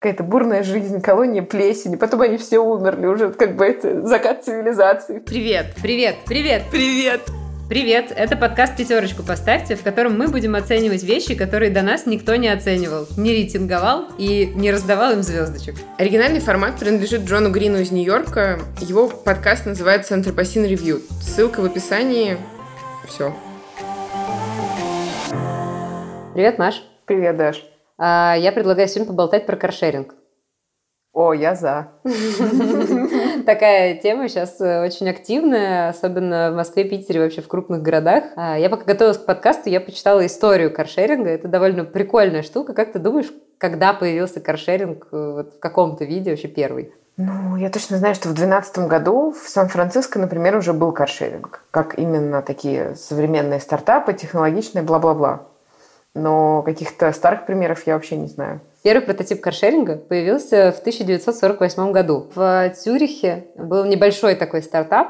какая-то бурная жизнь, колония плесени, потом они все умерли, уже как бы это закат цивилизации. Привет, привет, привет, привет! Привет, это подкаст «Пятерочку поставьте», в котором мы будем оценивать вещи, которые до нас никто не оценивал, не рейтинговал и не раздавал им звездочек. Оригинальный формат принадлежит Джону Грину из Нью-Йорка. Его подкаст называется «Anthropocene Review». Ссылка в описании. Все. Привет, Маш. Привет, Даш. А, я предлагаю сегодня поболтать про каршеринг. О, я за. Такая тема сейчас э, очень активная, особенно в Москве, Питере, вообще в крупных городах. А, я пока готовилась к подкасту, я почитала историю каршеринга. Это довольно прикольная штука. Как ты думаешь, когда появился каршеринг э, вот, в каком-то виде вообще первый? Ну, я точно знаю, что в 2012 году в Сан-Франциско, например, уже был каршеринг. Как именно такие современные стартапы, технологичные, бла-бла-бла но каких-то старых примеров я вообще не знаю. Первый прототип каршеринга появился в 1948 году. В Цюрихе был небольшой такой стартап,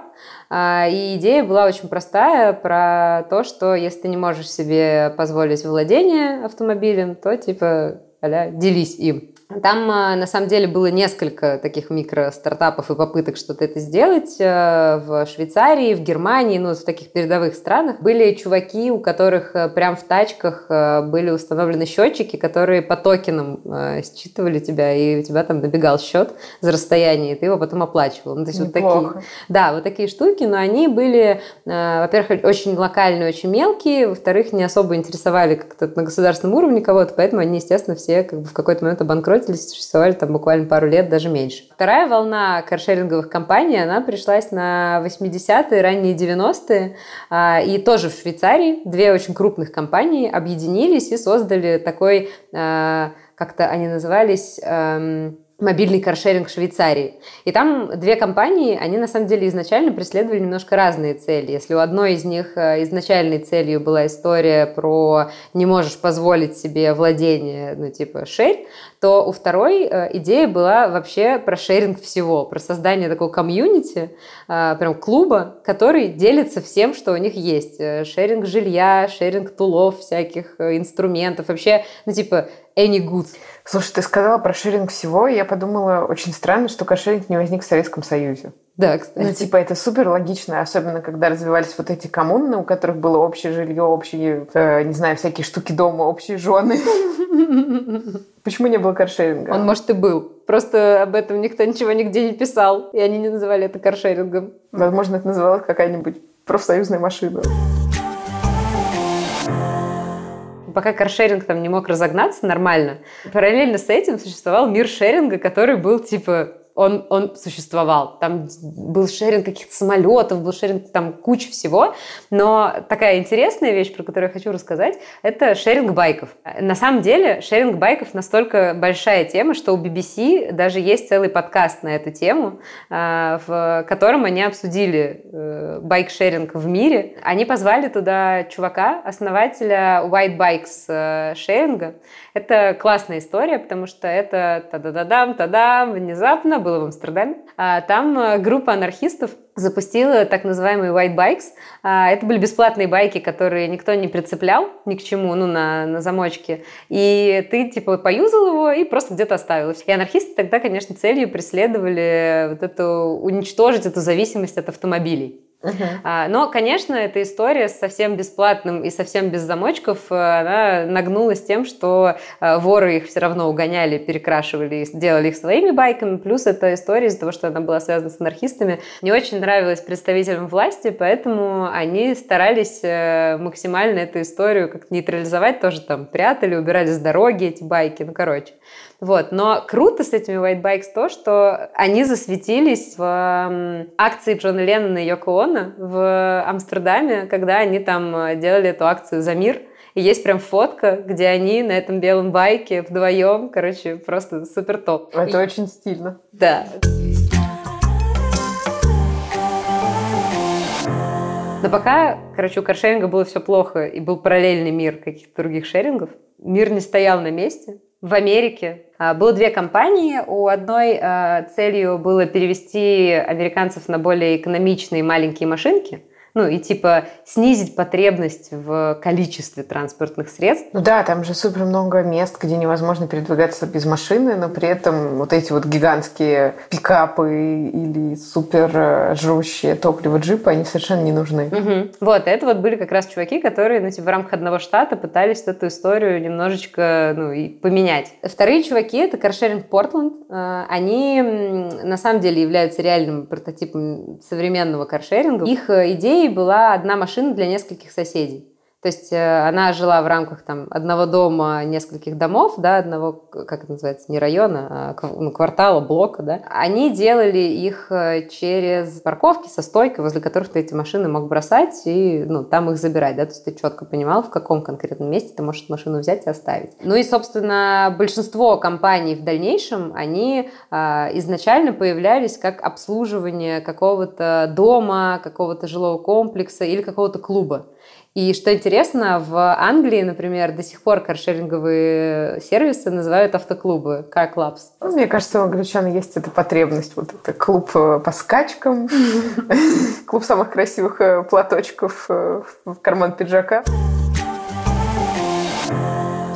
а, и идея была очень простая про то, что если ты не можешь себе позволить владение автомобилем, то типа а делись им. Там, а, на самом деле, было несколько таких микро-стартапов и попыток что-то это сделать. Э, в Швейцарии, в Германии, ну, в таких передовых странах были чуваки, у которых э, прям в тачках э, были установлены счетчики, которые по токенам считывали тебя, и у тебя там набегал счет за расстояние, и ты его потом оплачивал. Ну, то есть Неплохо. вот такие, да, вот такие штуки, но они были, во-первых, очень локальные, очень мелкие, во-вторых, не особо интересовали как-то на государственном уровне кого-то, поэтому они, естественно, все как бы в какой-то момент обанкротились обанкротились, существовали там буквально пару лет, даже меньше. Вторая волна каршеринговых компаний, она пришлась на 80-е, ранние 90-е, а, и тоже в Швейцарии две очень крупных компании объединились и создали такой, а, как-то они назывались эм, мобильный каршеринг в Швейцарии. И там две компании, они на самом деле изначально преследовали немножко разные цели. Если у одной из них э, изначальной целью была история про не можешь позволить себе владение, ну типа шерь, то у второй э, идея была вообще про шеринг всего, про создание такого комьюнити, э, прям клуба, который делится всем, что у них есть. Шеринг жилья, шеринг тулов всяких, инструментов, вообще, ну типа any good. Слушай, ты сказала про шеринг всего, и я подумала, очень странно, что каршеринг не возник в Советском Союзе. Да, кстати. Ну, типа, это супер логично, особенно когда развивались вот эти коммуны, у которых было общее жилье, общие, э, не знаю, всякие штуки дома, общие жены. Почему не было каршеринга? Он, может, и был. Просто об этом никто ничего нигде не писал, и они не называли это каршерингом. Возможно, это называлось какая-нибудь профсоюзная машина пока каршеринг там не мог разогнаться нормально, параллельно с этим существовал мир шеринга, который был типа он, он существовал. Там был шеринг каких-то самолетов, был шеринг там куча всего. Но такая интересная вещь, про которую я хочу рассказать, это шеринг байков. На самом деле шеринг байков настолько большая тема, что у BBC даже есть целый подкаст на эту тему, а, в котором они обсудили э, байк-шеринг в мире. Они позвали туда чувака, основателя White Bikes э, шеринга. Это классная история, потому что это та-да-да-дам, та-дам, внезапно было в Амстердаме. А, там э, группа анархистов запустила так называемые white bikes. А, это были бесплатные байки, которые никто не прицеплял ни к чему, ну, на, на замочке. И ты, типа, поюзал его и просто где-то оставил. И анархисты тогда, конечно, целью преследовали вот эту, уничтожить эту зависимость от автомобилей. Uh-huh. Но, конечно, эта история с совсем бесплатным и совсем без замочков, э, она нагнулась тем, что э, воры их все равно угоняли, перекрашивали делали их своими байками. Плюс эта история из-за того, что она была связана с анархистами, не очень нравилась представителям власти, поэтому они старались э, максимально эту историю как нейтрализовать, тоже там прятали, убирали с дороги эти байки, ну, короче. Вот. Но круто с этими White Bikes то, что они засветились в акции Джона Леннона и Йоко Оно в Амстердаме, когда они там э, делали эту акцию «За мир». И есть прям фотка, где они на этом белом байке вдвоем, короче, просто супер топ. Это и... очень стильно. Да. Но пока, короче, у каршеринга было все плохо, и был параллельный мир каких-то других шерингов, мир не стоял на месте, в Америке. А, было две компании. У одной а, целью было перевести американцев на более экономичные маленькие машинки. Ну и типа снизить потребность в количестве транспортных средств. Ну да, там же супер много мест, где невозможно передвигаться без машины, но при этом вот эти вот гигантские пикапы или супер э, жрущие топливо джипы, они совершенно не нужны. Угу. Вот, это вот были как раз чуваки, которые ну, типа, в рамках одного штата пытались эту историю немножечко ну, и поменять. Вторые чуваки — это каршеринг Портленд. Э, они на самом деле являются реальным прототипом современного каршеринга. Их э, идея ней была одна машина для нескольких соседей. То есть э, она жила в рамках там, одного дома, нескольких домов, да, одного, как это называется, не района, а ну, квартала, блока. Да. Они делали их э, через парковки со стойкой, возле которых ты эти машины мог бросать и ну, там их забирать. Да. То есть ты четко понимал, в каком конкретном месте ты можешь машину взять и оставить. Ну и, собственно, большинство компаний в дальнейшем, они а, изначально появлялись как обслуживание какого-то дома, какого-то жилого комплекса или какого-то клуба. И что интересно, в Англии, например, до сих пор каршеринговые сервисы называют автоклубы, car clubs. Ну, мне кажется, у англичан есть эта потребность. Вот это клуб э, по скачкам, клуб самых красивых э, платочков э, в карман пиджака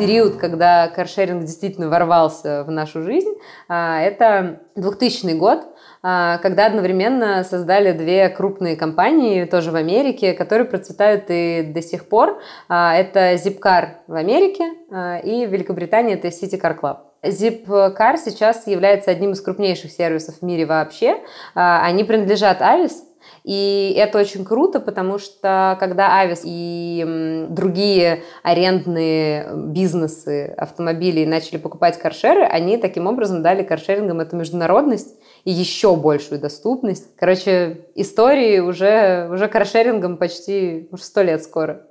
период, когда каршеринг действительно ворвался в нашу жизнь, а, это 2000 год, а, когда одновременно создали две крупные компании, тоже в Америке, которые процветают и до сих пор. А, это Zipcar в Америке и в Великобритании это City Car Club. Zipcar сейчас является одним из крупнейших сервисов в мире вообще. Они принадлежат Avis, и это очень круто, потому что когда Авис и другие арендные бизнесы автомобилей начали покупать каршеры, они таким образом дали каршерингам эту международность и еще большую доступность. Короче, истории уже, уже каршерингом почти уже сто лет скоро.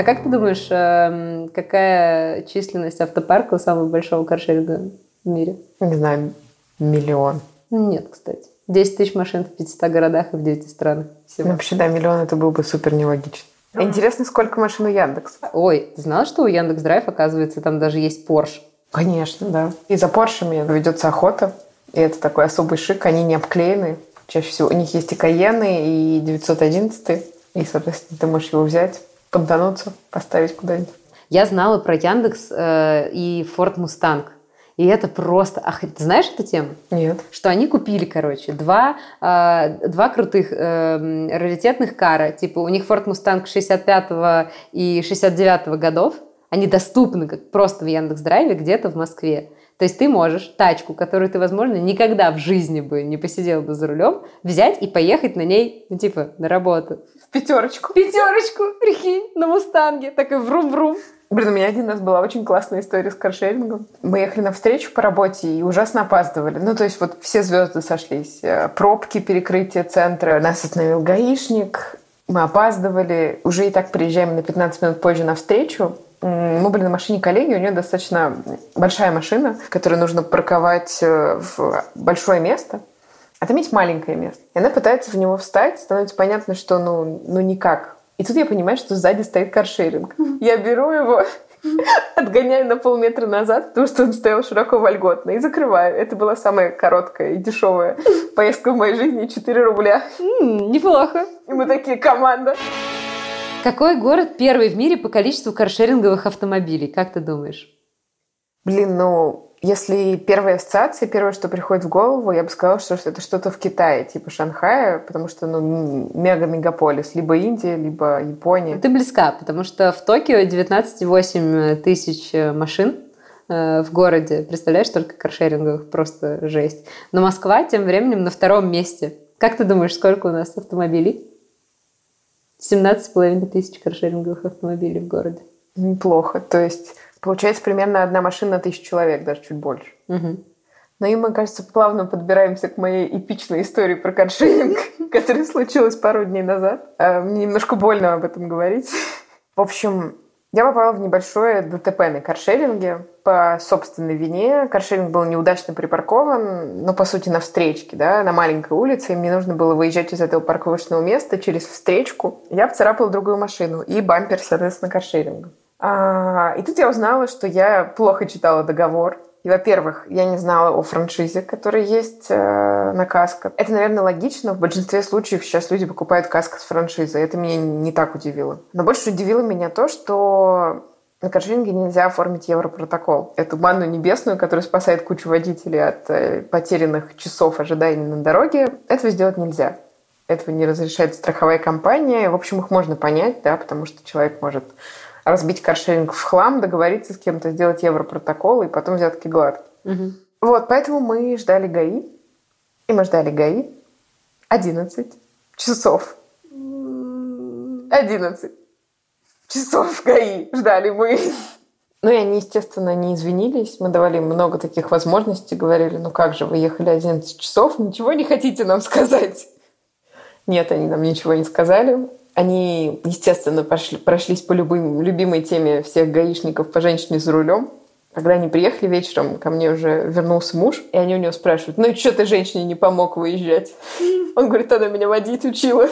А как ты думаешь, эм, какая численность автопарка у самого большого каршеринга в мире? Не знаю, миллион. Нет, кстати. 10 тысяч машин в 500 городах и в 9 странах. Всего. Ну, вообще, да, миллион это был бы супер нелогично. Интересно, сколько машин у Яндекс? Ой, ты знала, что у Яндекс Драйв, оказывается, там даже есть Porsche? Конечно, да. И за Поршами ведется охота. И это такой особый шик. Они не обклеены. Чаще всего у них есть и Каены, и 911. И, соответственно, ты можешь его взять, понтануться, поставить куда-нибудь. Я знала про Яндекс э, и Ford Mustang. И это просто... Ах, ты знаешь эту тему? Нет. Что они купили, короче, два, э, два крутых э, раритетных кара. Типа у них Ford Mustang 65 и 69 годов. Они доступны как просто в Яндекс.Драйве где-то в Москве. То есть ты можешь тачку, которую ты, возможно, никогда в жизни бы не посидел бы за рулем, взять и поехать на ней, ну, типа, на работу. В пятерочку. Пятерочку, прикинь, на Мустанге. Такой врум-врум. Блин, у меня один раз была очень классная история с каршерингом. Мы ехали на встречу по работе и ужасно опаздывали. Ну, то есть вот все звезды сошлись. Э, пробки, перекрытие центра. Нас остановил гаишник. Мы опаздывали. Уже и так приезжаем на 15 минут позже на встречу. Мы были на машине коллеги, у нее достаточно большая машина, которую нужно парковать э, в большое место. А там есть маленькое место. И она пытается в него встать, становится понятно, что ну, ну никак. И тут я понимаю, что сзади стоит каршеринг. Я беру его, отгоняю на полметра назад, потому что он стоял широко вольготно, и закрываю. Это была самая короткая и дешевая поездка в моей жизни, 4 рубля. неплохо. И мы такие, команда. Какой город первый в мире по количеству каршеринговых автомобилей? Как ты думаешь? Блин, ну, если первая ассоциация, первое, что приходит в голову, я бы сказала, что это что-то в Китае, типа Шанхая, потому что, ну, мега-мегаполис, либо Индия, либо Япония. Ты близка, потому что в Токио 19,8 тысяч машин э, в городе. Представляешь, только каршеринговых, просто жесть. Но Москва тем временем на втором месте. Как ты думаешь, сколько у нас автомобилей? 17,5 тысяч каршеринговых автомобилей в городе. Неплохо. То есть Получается примерно одна машина на тысячу человек, даже чуть больше. Угу. Ну и мы, кажется, плавно подбираемся к моей эпичной истории про каршеринг, которая случилась пару дней назад. А, мне немножко больно об этом говорить. В общем, я попала в небольшое ДТП на каршеринге по собственной вине. Каршеринг был неудачно припаркован, ну, по сути, на встречке, да, на маленькой улице, и мне нужно было выезжать из этого парковочного места через встречку. Я вцарапала другую машину и бампер, соответственно, каршеринга. А, и тут я узнала, что я плохо читала договор. И, во-первых, я не знала о франшизе, которая есть э, на каско. Это, наверное, логично. В большинстве случаев сейчас люди покупают каско с франшизой. Это меня не так удивило. Но больше удивило меня то, что на каршеринге нельзя оформить Европротокол. Эту банду небесную, которая спасает кучу водителей от э, потерянных часов ожидания на дороге, этого сделать нельзя. Этого не разрешает страховая компания. В общем, их можно понять, да, потому что человек может разбить каршеринг в хлам, договориться с кем-то, сделать европротокол и потом взятки гладкие. Угу. Вот, поэтому мы ждали ГАИ, и мы ждали ГАИ 11 часов. 11 часов ГАИ ждали мы. Ну и они, естественно, не извинились. Мы давали им много таких возможностей. Говорили, ну как же, вы ехали 11 часов, ничего не хотите нам сказать? Нет, они нам ничего не сказали. Они, естественно, пошли, прошлись по любым, любимой теме всех гаишников по женщине за рулем. Когда они приехали вечером, ко мне уже вернулся муж, и они у него спрашивают, ну и что ты женщине не помог выезжать? Он говорит, она меня водить учила.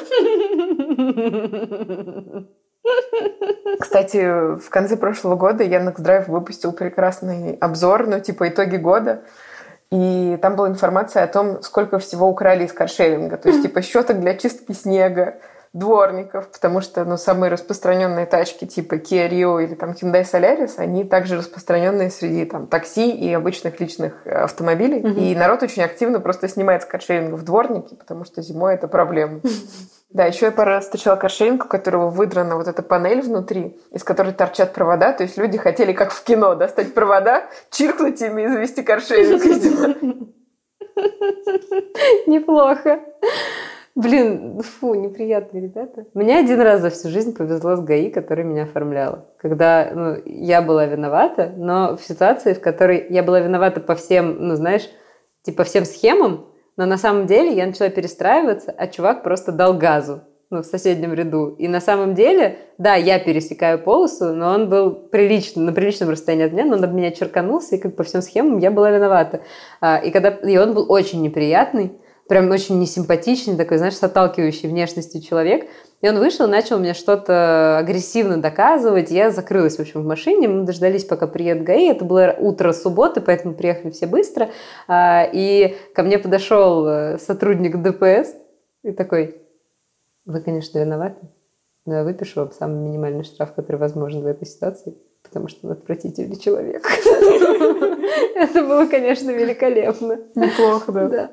Кстати, в конце прошлого года Яндекс.Драйв выпустил прекрасный обзор, ну, типа итоги года. И там была информация о том, сколько всего украли из каршеринга. То есть, типа, щеток для чистки снега, дворников, потому что ну, самые распространенные тачки типа Kia Rio или там Hyundai Solaris, они также распространенные среди там такси и обычных личных э, автомобилей. Угу. И народ очень активно просто снимает с каршерингов дворники, потому что зимой это проблема. Да, еще я пару раз встречала каршеринг, у которого выдрана вот эта панель внутри, из которой торчат провода. То есть люди хотели, как в кино, достать провода, чиркнуть ими и завести каршеринг, Неплохо. Блин, фу, неприятные ребята. Мне один раз за всю жизнь повезло с ГАИ, который меня оформляла. Когда ну, я была виновата, но в ситуации, в которой я была виновата по всем, ну, знаешь, типа всем схемам, но на самом деле я начала перестраиваться, а чувак просто дал газу ну, в соседнем ряду. И на самом деле, да, я пересекаю полосу, но он был прилично, на приличном расстоянии от меня, но он об меня черканулся, и как по всем схемам я была виновата. А, и, когда, и он был очень неприятный, прям очень несимпатичный, такой, знаешь, с отталкивающей внешностью человек. И он вышел, начал мне что-то агрессивно доказывать. Я закрылась, в общем, в машине. Мы дождались, пока приедет ГАИ. Это было утро субботы, поэтому приехали все быстро. А, и ко мне подошел э, сотрудник ДПС и такой, вы, конечно, виноваты, но я выпишу вам самый минимальный штраф, который возможен в этой ситуации, потому что он отвратительный человек. Это было, конечно, великолепно. Неплохо, да.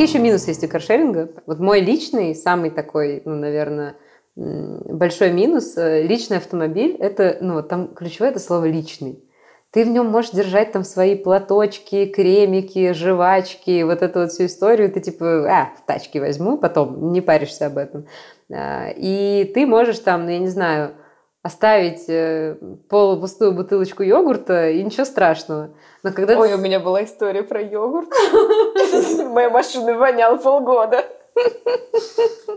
Какие еще минусы есть у каршеринга? Вот мой личный, самый такой, ну, наверное, большой минус, э, личный автомобиль, это, ну, там ключевое это слово «личный». Ты в нем можешь держать там свои платочки, кремики, жвачки, вот эту вот всю историю. Ты типа, а, в тачке возьму, потом не паришься об этом. А, и ты можешь там, ну, я не знаю, оставить э, полупустую бутылочку йогурта, и ничего страшного. Но когда Ой, ты... у меня была история про йогурт. Моя машина воняла полгода.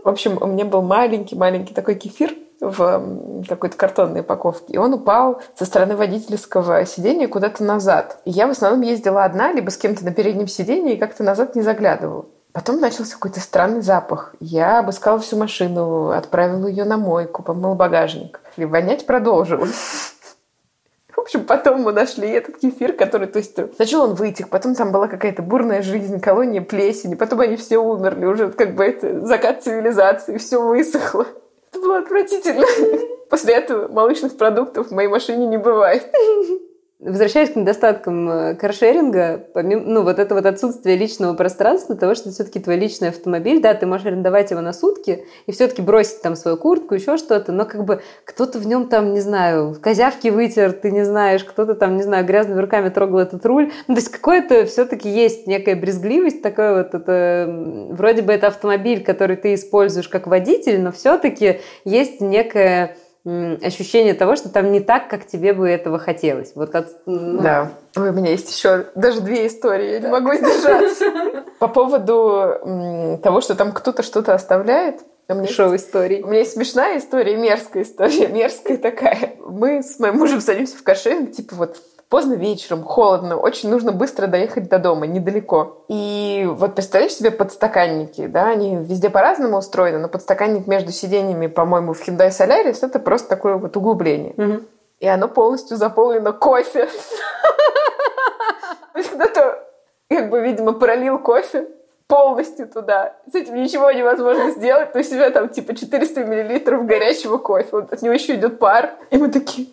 В общем, у меня был маленький-маленький такой кефир в какой-то картонной упаковке. И он упал со стороны водительского сидения куда-то назад. И я в основном ездила одна, либо с кем-то на переднем сидении, и как-то назад не заглядывала. Потом начался какой-то странный запах. Я обыскала всю машину, отправила ее на мойку, помыла багажник. И вонять продолжилось. В общем, потом мы нашли этот кефир, который, то есть, сначала он вытек, потом там была какая-то бурная жизнь, колония плесени, потом они все умерли, уже как бы это закат цивилизации, все высохло. Это было отвратительно. После этого молочных продуктов в моей машине не бывает. Возвращаясь к недостаткам э, каршеринга, помимо, ну, вот это вот отсутствие личного пространства, того, что все-таки твой личный автомобиль, да, ты можешь арендовать его на сутки и все-таки бросить там свою куртку, еще что-то, но как бы кто-то в нем там, не знаю, козявки вытер, ты не знаешь, кто-то там, не знаю, грязными руками трогал этот руль. Ну, то есть какое-то все-таки есть некая брезгливость, такое вот это, вроде бы это автомобиль, который ты используешь как водитель, но все-таки есть некая ощущение того, что там не так, как тебе бы этого хотелось. Вот от, ну... Да. Ой, у меня есть еще даже две истории, я не могу сдержаться. По поводу того, что там кто-то что-то оставляет. Шоу истории. У меня есть смешная история, мерзкая история, мерзкая такая. Мы с моим мужем садимся в кошель, типа вот поздно вечером, холодно, очень нужно быстро доехать до дома, недалеко. И вот представляешь себе подстаканники, да, они везде по-разному устроены, но подстаканник между сиденьями, по-моему, в Hyundai Solaris это просто такое вот углубление. Мгм. И оно полностью заполнено кофе. То есть кто-то, как бы, видимо, пролил кофе полностью туда. С этим ничего невозможно сделать. Есть у тебя там типа 400 миллилитров горячего кофе. Вот от него еще идет пар. И мы такие...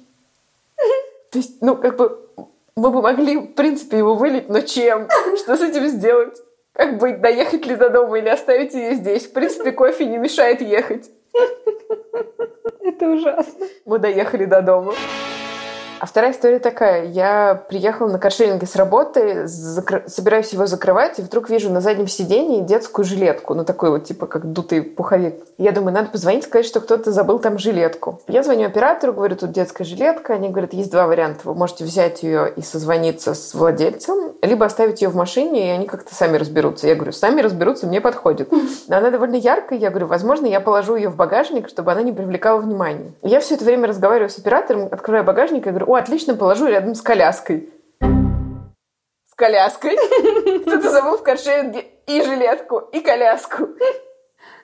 То есть, ну, как бы, мы бы могли, в принципе, его вылить, но чем? Что с этим сделать? Как быть, доехать ли до дома или оставить ее здесь? В принципе, кофе не мешает ехать. Это ужасно. Мы доехали до дома. А вторая история такая. Я приехала на каршеринге с работы, закры- собираюсь его закрывать, и вдруг вижу на заднем сидении детскую жилетку. Ну, такой вот, типа, как дутый пуховик. Я думаю, надо позвонить, сказать, что кто-то забыл там жилетку. Я звоню оператору, говорю, тут детская жилетка. Они говорят, есть два варианта. Вы можете взять ее и созвониться с владельцем, либо оставить ее в машине, и они как-то сами разберутся. Я говорю, сами разберутся, мне подходит. Но она довольно яркая. Я говорю, возможно, я положу ее в багажник, чтобы она не привлекала внимания. Я все это время разговариваю с оператором, открываю багажник и говорю, о, отлично, положу рядом с коляской. С коляской? Кто-то забыл в каршеринге и жилетку, и коляску.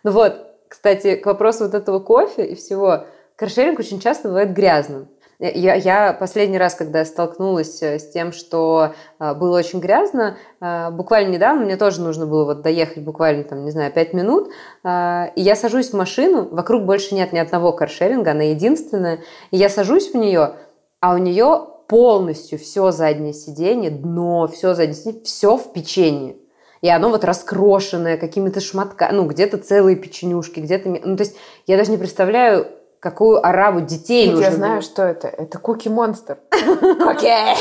Ну вот, кстати, к вопросу вот этого кофе и всего. Каршеринг очень часто бывает грязным. Я, я последний раз, когда столкнулась э, с тем, что э, было очень грязно, э, буквально недавно мне тоже нужно было вот доехать буквально, там, не знаю, пять минут, э, и я сажусь в машину, вокруг больше нет ни одного каршеринга, она единственная, и я сажусь в нее, а у нее полностью все заднее сиденье, дно, все заднее сиденье, все в печенье. И оно вот раскрошенное какими-то шматками, ну, где-то целые печенюшки, где-то... Ну, то есть я даже не представляю, какую ораву детей Нет, нужно я знаю, было. что это. Это Куки Монстр. Окей.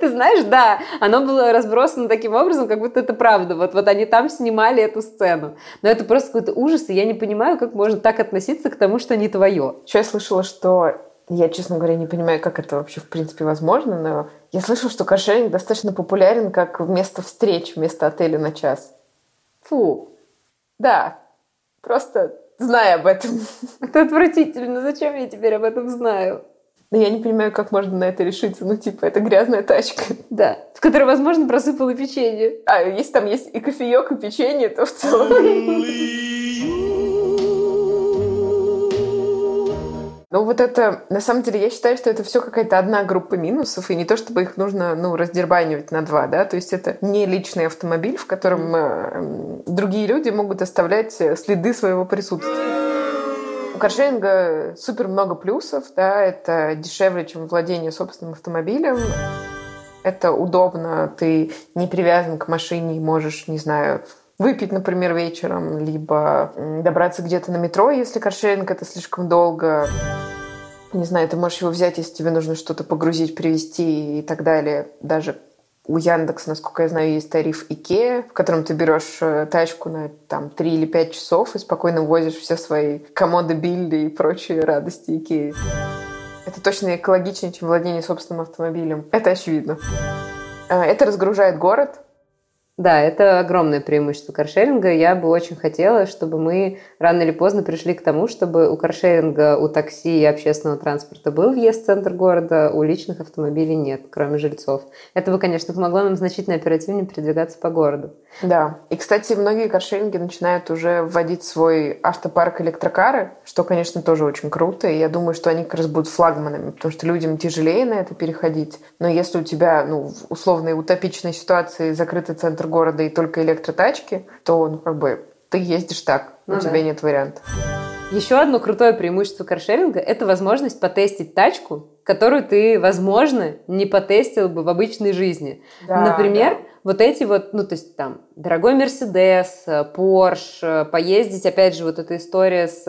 Ты знаешь, да, оно было разбросано таким образом, как будто это правда. Вот, вот они там снимали эту сцену. Но это просто какой-то ужас, и я не понимаю, как можно так относиться к тому, что не твое. Еще я слышала, что... Я, честно говоря, не понимаю, как это вообще в принципе возможно, но я слышала, что каршеринг достаточно популярен как место встреч вместо отеля на час. Фу, Да, просто зная об этом. это отвратительно. Зачем я теперь об этом знаю? Но я не понимаю, как можно на это решиться. Ну, типа, это грязная тачка. Да, в которой, возможно, просыпала печенье. А если там есть и кофеек, и печенье, то в целом... Ну, вот это, на самом деле, я считаю, что это все какая-то одна группа минусов, и не то, чтобы их нужно, ну, раздербанивать на два, да, то есть это не личный автомобиль, в котором э, другие люди могут оставлять э, следы своего присутствия. У каршеринга супер много плюсов, да, это дешевле, чем владение собственным автомобилем, это удобно, ты не привязан к машине и можешь, не знаю, выпить, например, вечером, либо добраться где-то на метро, если каршеринг это слишком долго. Не знаю, ты можешь его взять, если тебе нужно что-то погрузить, привезти и так далее. Даже у Яндекса, насколько я знаю, есть тариф Икеа, в котором ты берешь э, тачку на там 3 или 5 часов и спокойно возишь все свои комоды Билли и прочие радости Икеи. Это точно экологичнее, чем владение собственным автомобилем. Это очевидно. А, Это разгружает город. Да, это огромное преимущество каршеринга. Я бы очень хотела, чтобы мы рано или поздно пришли к тому, чтобы у каршеринга, у такси и общественного транспорта был въезд в центр города, у личных автомобилей нет, кроме жильцов. Это бы, конечно, помогло нам значительно оперативнее передвигаться по городу. Да. И, кстати, многие каршеринги начинают уже вводить свой автопарк электрокары, что, конечно, тоже очень круто. И я думаю, что они как раз будут флагманами, потому что людям тяжелее на это переходить. Но если у тебя, ну, в условной утопичной ситуации закрытый центр города и только электротачки, то, ну, как бы, ты ездишь так, Ну у да. тебя нет вариантов. Еще одно крутое преимущество каршеринга – это возможность потестить тачку, которую ты, возможно, не потестил бы в обычной жизни. Да, Например, вот эти вот, ну, то есть там, дорогой Мерседес, Порш, поездить, опять же, вот эта история с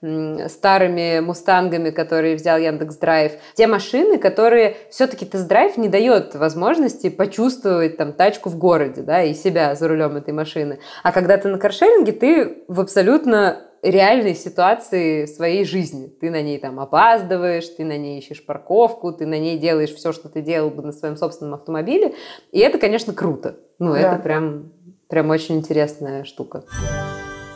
э, старыми мустангами, которые взял Яндекс Драйв. Те машины, которые все-таки тест-драйв не дает возможности почувствовать там тачку в городе, да, и себя за рулем этой машины. А когда ты на каршеринге, ты в абсолютно реальной ситуации своей жизни. Ты на ней там опаздываешь, ты на ней ищешь парковку, ты на ней делаешь все, что ты делал бы на своем собственном автомобиле. И это, конечно, круто. Ну, Да. это прям, прям очень интересная штука.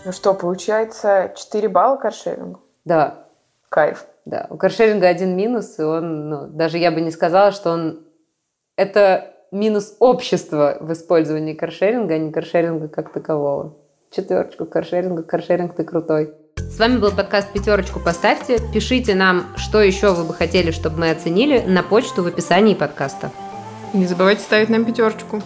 Ну что, получается 4 балла каршерингу? Да, Кайф. Да, у каршеринга один минус, и он, ну, даже я бы не сказала, что он... Это минус общества в использовании каршеринга, а не каршеринга как такового. Четверочку каршеринга, каршеринг ты крутой. С вами был подкаст «Пятерочку поставьте». Пишите нам, что еще вы бы хотели, чтобы мы оценили, на почту в описании подкаста. Не забывайте ставить нам пятерочку.